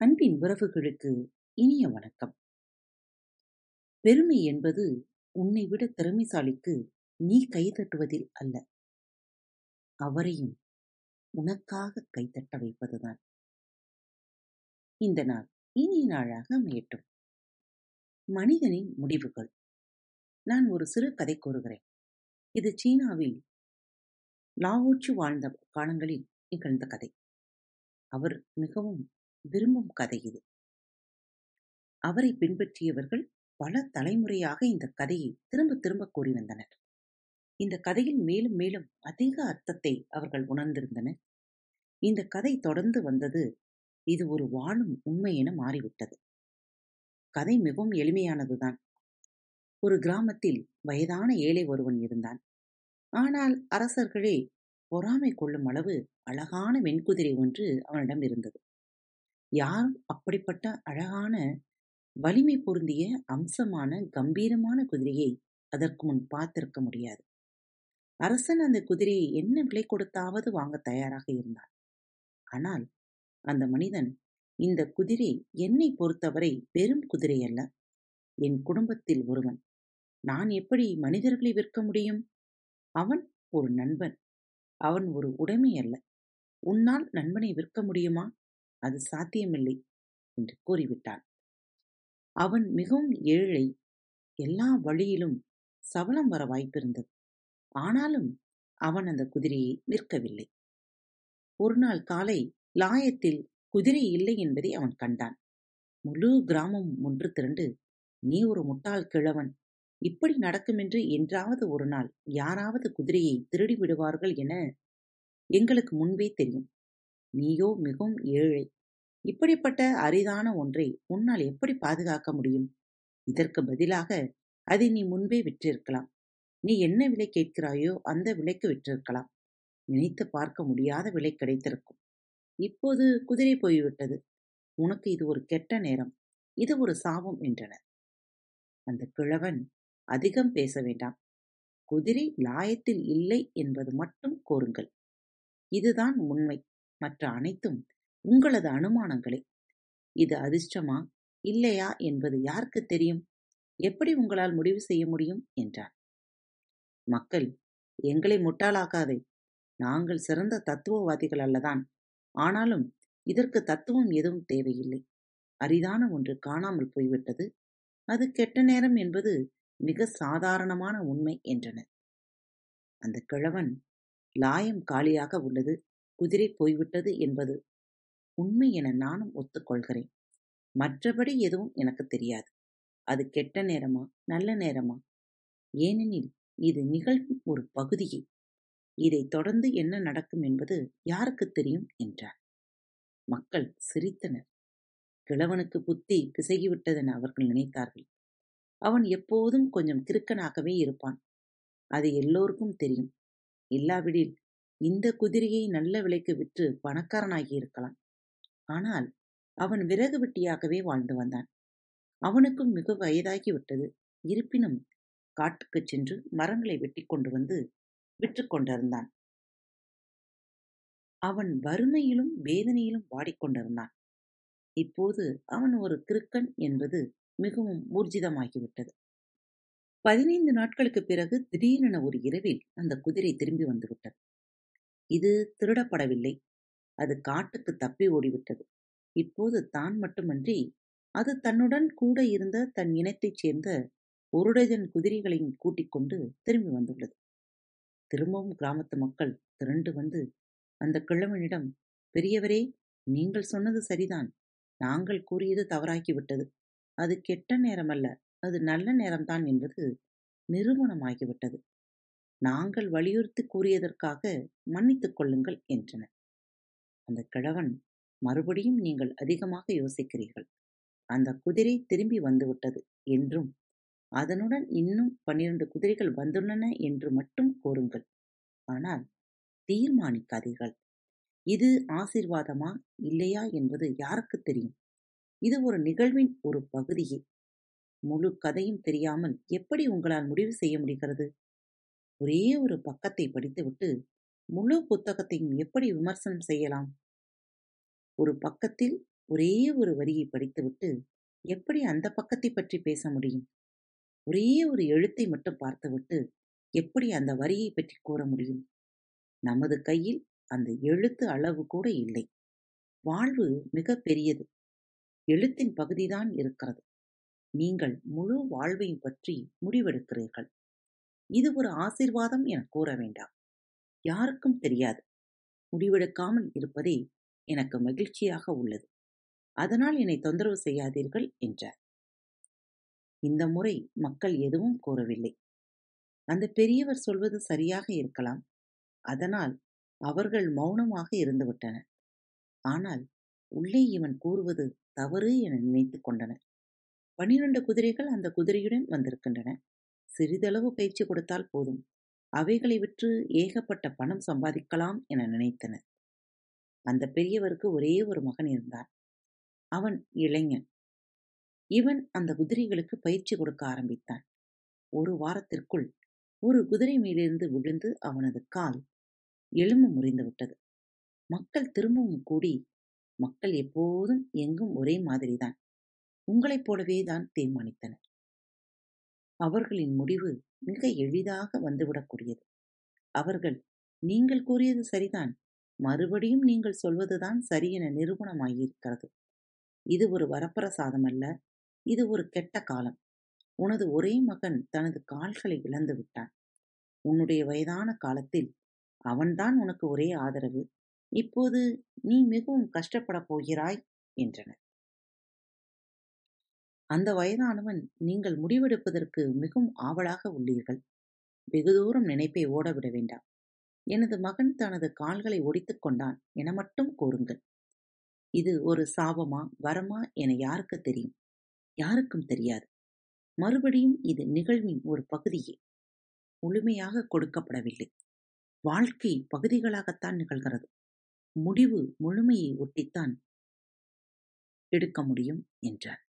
அன்பின் உறவுகளுக்கு இனிய வணக்கம். பெருமை என்பது உன்னை விட திறமைசாலிக்கு நீ கைதட்டுவதில் அல்ல. அவரையும் உனக்காக கைதட்ட வைப்பதுதான். இந்த நாள் இனிய நாளாக அமையட்டும். மனிதனின் முடிவுகள் நான் ஒரு சிறு கதை கூறுகிறேன். இது சீனாவில் லாவோச்சு வாழ்ந்த காலங்களில் நிகழ்ந்த கதை. அவர் மிகவும் விரும்பும் கதை இது. அவரை பின்பற்றியவர்கள் பல தலைமுறையாக இந்த கதையை திரும்ப திரும்ப கூறி வந்தனர். இந்த கதையில் மேலும் மேலும் அதிக அர்த்தத்தை அவர்கள் உணர்ந்திருந்தனர். இந்த கதை தொடர்ந்து வந்தது இது ஒரு வாழும் உண்மை என மாறிவிட்டது. கதை மிகவும் எளிமையானதுதான். ஒரு கிராமத்தில் வயதான ஏழை ஒருவன் இருந்தான். ஆனால் அரசர்களே பொறாமை கொள்ளும் அளவு அழகான வெண்குதிரை ஒன்று அவனிடம் இருந்தது. யாரும் அப்படிப்பட்ட அழகான வலிமை பொருந்திய அம்சமான கம்பீரமான குதிரையை அதற்கு முன் பார்த்திருக்க முடியாது. அரசன் அந்த குதிரையை என்ன விலை கொடுத்தாவது வாங்க தயாராக இருந்தான். ஆனால் அந்த மனிதன் இந்த குதிரை என்னை பொறுத்தவரை வெறும் குதிரை அல்ல. என் குடும்பத்தில் ஒருவன். நான் எப்படி மனிதர்களை விற்க முடியும்? அவன் ஒரு நண்பன். அவன் ஒரு உடைமை அல்ல. உன்னால் நண்பனை விற்க முடியுமா? அது சாத்தியமில்லை என்று கூறிவிட்டான். அவன் மிகவும் ஏழை. எல்லா வழியிலும் சபலம் வர வாய்ப்பிருந்தது. ஆனாலும் அவன் அந்த குதிரையை விற்கவில்லை. ஒரு நாள் காலை லாயத்தில் குதிரை இல்லை என்பதை அவன் கண்டான். முழு கிராமம் ஒன்று திரண்டு நீ ஒரு முட்டாள் கிழவன். இப்படி நடக்குமென்று என்றாவது ஒரு நாள் யாராவது குதிரையை திருடி விடுவார்கள் என எங்களுக்கு முன்பே தெரியும். நீயோ மிகவும் ஏழை. இப்படிப்பட்ட அரிதான ஒன்றை உன்னால் எப்படி பாதுகாக்க முடியும்? இதற்கு பதிலாக அதை நீ முன்பே விற்றிருக்கலாம். நீ என்ன விலை கேட்கிறாயோ அந்த விலைக்கு விற்றிருக்கலாம். நினைத்து பார்க்க முடியாத விலை கிடைத்திருக்கும். இப்போது குதிரை போய்விட்டது. உனக்கு இது ஒரு கெட்ட நேரம். இது ஒரு சாபம் என்றனர். அந்த கிழவன் அதிகம் பேச வேண்டாம். குதிரை லாயத்தில் இல்லை என்பது மட்டும் கூறுங்கள். இதுதான் உண்மை. மற்ற அனைத்தும் உங்களது அனுமானங்களே. இது அதிர்ஷ்டமா இல்லையா என்பது யாருக்கு தெரியும்? எப்படி உங்களால் முடிவு செய்ய முடியும்? என்றான். மக்கள் எங்களை முட்டாளாக்காதே. நாங்கள் சிறந்த தத்துவவாதிகள் அல்லதான். ஆனாலும் இதற்கு தத்துவம் எதுவும் தேவையில்லை. அரிதான ஒன்று காணாமல் போய்விட்டது. அது கெட்ட நேரம் என்பது மிக சாதாரணமான உண்மை என்றனர். அந்த கிழவன் லாயம் காலியாக உள்ளது. குதிரை போய்விட்டது என்பது உண்மை என நானும் ஒத்துக்கொள்கிறேன். மற்றபடி எதுவும் எனக்கு தெரியாது. அது கெட்ட நேரமா நல்ல நேரமா? ஏனெனில் இது நிகழ்வின் ஒரு பகுதியே. இதை தொடர்ந்து என்ன நடக்கும் என்பது யாருக்குத் தெரியும்? என்றார். மக்கள் சிரித்தனர். கிழவனுக்கு புத்தி பிசகிவிட்டதென அவர்கள் நினைத்தார்கள். அவன் எப்போதும் கொஞ்சம் கிறுக்கனாகவே இருப்பான். அது எல்லோருக்கும் தெரியும். இல்லாவிடில் இந்த குதிரையை நல்ல விலைக்கு விற்று பணக்காரனாகி இருக்கலாம் ஆனால் அவன் விறகு வெட்டியாகவே வாழ்ந்து வந்தான். அவனுக்கும் மிக வயதாகிவிட்டது. இருப்பினும் காட்டுக்குச் சென்று மரங்களை வெட்டிக் கொண்டு வந்து விற்றுக் கொண்டிருந்தான். அவன் வறுமையிலும் வேதனையிலும் வாடிக்கொண்டிருந்தான். இப்போது அவன் ஒரு கிறுக்கன் என்பது மிகவும் ஊர்ஜிதமாகிவிட்டது. பதினைந்து நாட்களுக்குப் பிறகு திடீரென ஒரு இரவில் அந்த குதிரை திரும்பி வந்துவிட்டது. இது திருடப்படவில்லை. அது காட்டுக்குத் தப்பி ஓடிவிட்டது. இப்போது தான் மட்டுமன்றி அது தன்னுடன் கூட இருந்த தன் இனத்தைச் சேர்ந்த ஒரு டஜன் குதிரைகளையும் கூட்டிக் கொண்டு திரும்பி வந்துள்ளது. திரும்பவும் கிராமத்து மக்கள் திரண்டு வந்து அந்த கிழவனிடம் பெரியவரே நீங்கள் சொன்னது சரிதான். நாங்கள் கூறியது தவறாகிவிட்டது. அது கெட்ட நேரமல்ல அது நல்ல நேரம்தான் என்பது நிரூபணமாகிவிட்டது. நாங்கள் வலியுறுத்திக் கூறியதற்காக மன்னித்துக் கொள்ளுங்கள் என்றனர். அந்தக் கிழவன் மறுபடியும் நீங்கள் அதிகமாக யோசிக்கிறீர்கள். அந்தக் குதிரை திரும்பி வந்துவிட்டது என்றும் அதனுடன் இன்னும் பன்னிரண்டு குதிரைகள் வந்துள்ளன என்று மட்டும் கூறுங்கள். ஆனால் தீர்மானிக்காதீர்கள். இது ஆசீர்வாதமா இல்லையா என்பது யாருக்குத் தெரியும்? இது ஒரு நிகழ்வின் ஒரு பகுதியே. முழு கதையும் தெரியாமல் எப்படி உங்களால் முடிவு செய்ய முடிகிறது? ஒரே ஒரு பக்கத்தைப் படித்துவிட்டு முழு புத்தகத்தையும் எப்படி விமர்சனம் செய்யலாம்? ஒரு பக்கத்தில் ஒரே ஒரு வரியை படித்துவிட்டு எப்படி அந்த பக்கத்தை பற்றி பேச முடியும்? ஒரே ஒரு எழுத்தை மட்டும் பார்த்துவிட்டு எப்படி அந்த வரியை பற்றி கூற முடியும்? நமது கையில் அந்த எழுத்து அளவு கூட இல்லை. வாழ்வு மிக பெரியது. எழுத்தின் பகுதிதான் இருக்கிறது. நீங்கள் முழு வாழ்வையும் பற்றி முடிவெடுக்கிறீர்கள். இது ஒரு ஆசிர்வாதம் என கூற வேண்டாம். யாருக்கும் தெரியாது. முடிவெடுக்காமல் இருப்பதே எனக்கு மகிழ்ச்சியாக உள்ளது. அதனால் என்னை தொந்தரவு செய்யாதீர்கள் என்றார். இந்த முறை மக்கள் எதுவும் கூறவில்லை. அந்த பெரியவர் சொல்வது சரியாக இருக்கலாம். அதனால் அவர்கள் மௌனமாக இருந்துவிட்டனர். ஆனால் உள்ளே இவன் கூறுவது தவறு என நினைத்துக் கொண்டனர். பனிரெண்டு குதிரைகள் அந்த குதிரையுடன் வந்திருக்கின்றன. சிறிதளவு பயிற்சி கொடுத்தால் போதும். அவைகளை விற்று ஏகப்பட்ட பணம் சம்பாதிக்கலாம் என நினைத்தனர். அந்த பெரியவருக்கு ஒரே ஒரு மகன் இருந்தான். அவன் இளைஞன். இவன் அந்த குதிரைகளுக்கு பயிற்சி கொடுக்க ஆரம்பித்தான். ஒரு வாரத்திற்குள் ஒரு குதிரை மேலிருந்து விழுந்து அவனது கால் எலும்பு முறிந்து விட்டது. மக்கள் திரும்பவும் கூடி மக்கள் எப்போதும் எங்கும் ஒரே மாதிரிதான். உங்களைப் போலவே தான் தீர்மானித்தனர். அவர்களின் முடிவு மிக எளிதாக வந்துவிடக்கூடியது. அவர்கள் நீங்கள் கூறியது சரிதான். மறுபடியும் நீங்கள் சொல்வதுதான் சரி என நிரூபணமாகியிருக்கிறது இது ஒரு வரப்பிரசாதம் அல்ல இது ஒரு கெட்ட காலம். உனது ஒரே மகன் தனது கால்களை இழந்து விட்டான். உன்னுடைய வயதான காலத்தில் அவன்தான் உனக்கு ஒரே ஆதரவு. இப்போது நீ மிகவும் கஷ்டப்படப் போகிறாய் என்றனர். அந்த வயதானவன் நீங்கள் முடிவெடுப்பதற்கு மிகவும் ஆவலாக உள்ளீர்கள். வெகு தூரம் நினைப்பை ஓடவிட வேண்டாம். எனது மகன் தனது கால்களை ஒடித்துக் கொண்டான் என மட்டும் கூறுங்கள். இது ஒரு சாபமா வரமா என யாருக்கு தெரியும்? யாருக்கும் தெரியாது. மறுபடியும் இது நிகழ்வின் ஒரு பகுதியே. முழுமையாக கொடுக்கப்படவில்லை. வாழ்க்கை பகுதிகளாகத்தான் நிகழ்கிறது. முடிவு முழுமையை ஒட்டித்தான் எடுக்க முடியும் என்றார்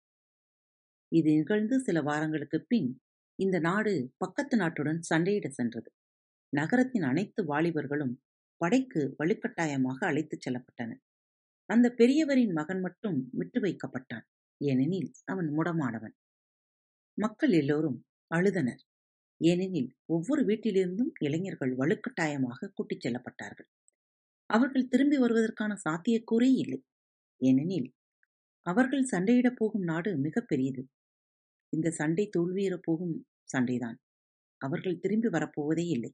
இது நிகழ்ந்து சில வாரங்களுக்கு பின் இந்த நாடு பக்கத்து நாட்டுடன் சண்டையிட சென்றது. நகரத்தின் அனைத்து வாலிபர்களும் படைக்கு வலுக்கட்டாயமாக அழைத்துச் செல்லப்பட்டனர். அந்த பெரியவரின் மகன் மட்டும் விட்டு வைக்கப்பட்டான். ஏனெனில் அவன் முடமானவன். மக்கள் எல்லோரும் அழுதனர். ஏனெனில் ஒவ்வொரு வீட்டிலிருந்தும் இளைஞர்கள் வலுக்கட்டாயமாக கூட்டிச் செல்லப்பட்டார்கள். அவர்கள் திரும்பி வருவதற்கான சாத்தியக்கூறே இல்லை. ஏனெனில் அவர்கள் சண்டையிடப் போகும் நாடு மிக பெரியது. இந்த சண்டை தோல்வியுறப் போகும் சண்டைதான். அவர்கள் திரும்பி வரப்போவதே இல்லை.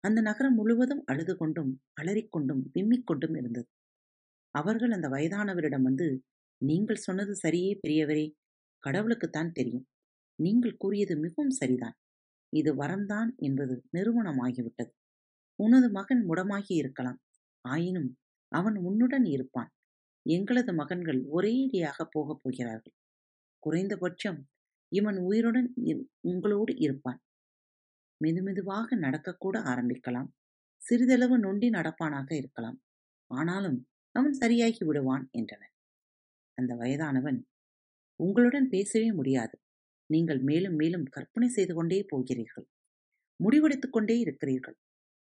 அந்த நகரம் முழுவதும் அழுது கொண்டும் அலறிக்கொண்டும் விம்மிக் கொண்டும் இருந்தது. அவர்கள் அந்த வயதானவரிடம் வந்து நீங்கள் சொன்னது சரியே பெரியவரே கடவுளுக்குத்தான் தெரியும். நீங்கள் கூறியது மிகவும் சரிதான். இது வரம்தான் என்பது நிறுவனமாகிவிட்டது. உனது மகன் முடமாகி இருக்கலாம். ஆயினும் அவன் உன்னுடன் இருப்பான். எங்களது மகன்கள் ஒரேடியாக போகப் போகிறார்கள். குறைந்தபட்சம் இவன் உயிருடன் உங்களோடு இருப்பான். மெதுமெதுவாக நடக்கக்கூட ஆரம்பிக்கலாம். சிறிதளவு நொண்டி நடப்பானாக இருக்கலாம். ஆனாலும் அவன் சரியாகி விடுவான் என்றனர். அந்த வயதானவன் உங்களுடன் பேசவே முடியாது. நீங்கள் மேலும் மேலும் கற்பனை செய்து கொண்டே போகிறீர்கள். முடிவெடுத்துக் கொண்டே இருக்கிறீர்கள்.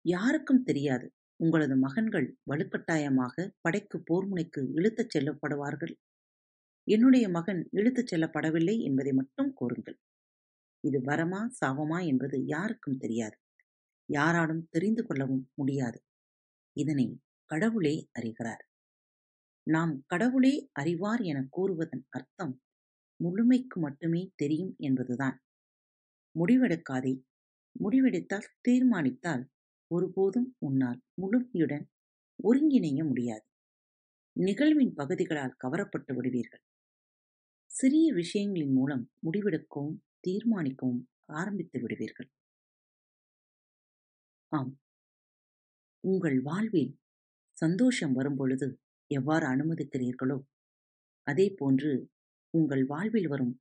யாருக்கும் தெரியாது. உங்களது மகன்கள் வலுக்கட்டாயமாக படைக்கு போர்முனைக்கு இழுத்துச் செல்லப்படுவார்கள் என்னுடைய மகன் இழுத்துச் செல்லப்படவில்லை என்பதை மட்டும் கூறுங்கள். இது வரமா சாவமா என்பது யாருக்கும் தெரியாது. யாராலும் தெரிந்து கொள்ளவும் முடியாது. இதனை கடவுளே அறிகிறார். நாம் கடவுளே அறிவார் என கூறுவதன் அர்த்தம் முழுமைக்கு மட்டுமே தெரியும் என்பதுதான். முடிவெடுக்காதே. முடிவெடுத்தால் தீர்மானித்தால் ஒருபோதும் உன்னால் முழுமையுடன் ஒருங்கிணைய முடியாது. நிகழ்வின் பகுதிகளால் கவரப்பட்டு விடுவீர்கள். சிறிய விஷயங்களின் மூலம் முடிவெடுக்கவும் தீர்மானிக்கவும் ஆரம்பித்து விடுவீர்கள். ஆம். உங்கள் வாழ்வில் சந்தோஷம் வரும்பொழுது எவ்வாறு அனுமதிக்கிறீர்களோ அதே போன்று உங்கள் வாழ்வில் வரும்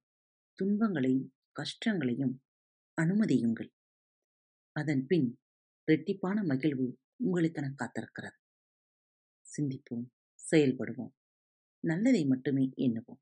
துன்பங்களையும் கஷ்டங்களையும் அனுமதியுங்கள். அதன் பின் இரட்டிப்பான மகிழ்வு உங்களுக்கென காத்திருக்கிறது. சிந்திப்போம் செயல்படுவோம். நல்லதை மட்டுமே எண்ணுவோம்.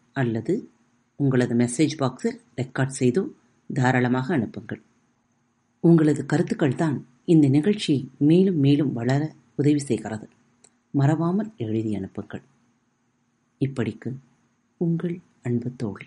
அல்லது உங்களது மெசேஜ் பாக்ஸில் ரெக்கார்ட் செய்தும் தாராளமாக அனுப்புங்கள். உங்களது கருத்துக்கள் தான் இந்த நிகழ்ச்சி மேலும் மேலும் வளர உதவி செய்கிறது. மறவாமல் எழுதி அனுப்புங்கள். இப்படிக்கு உங்கள் அன்பு தோழி.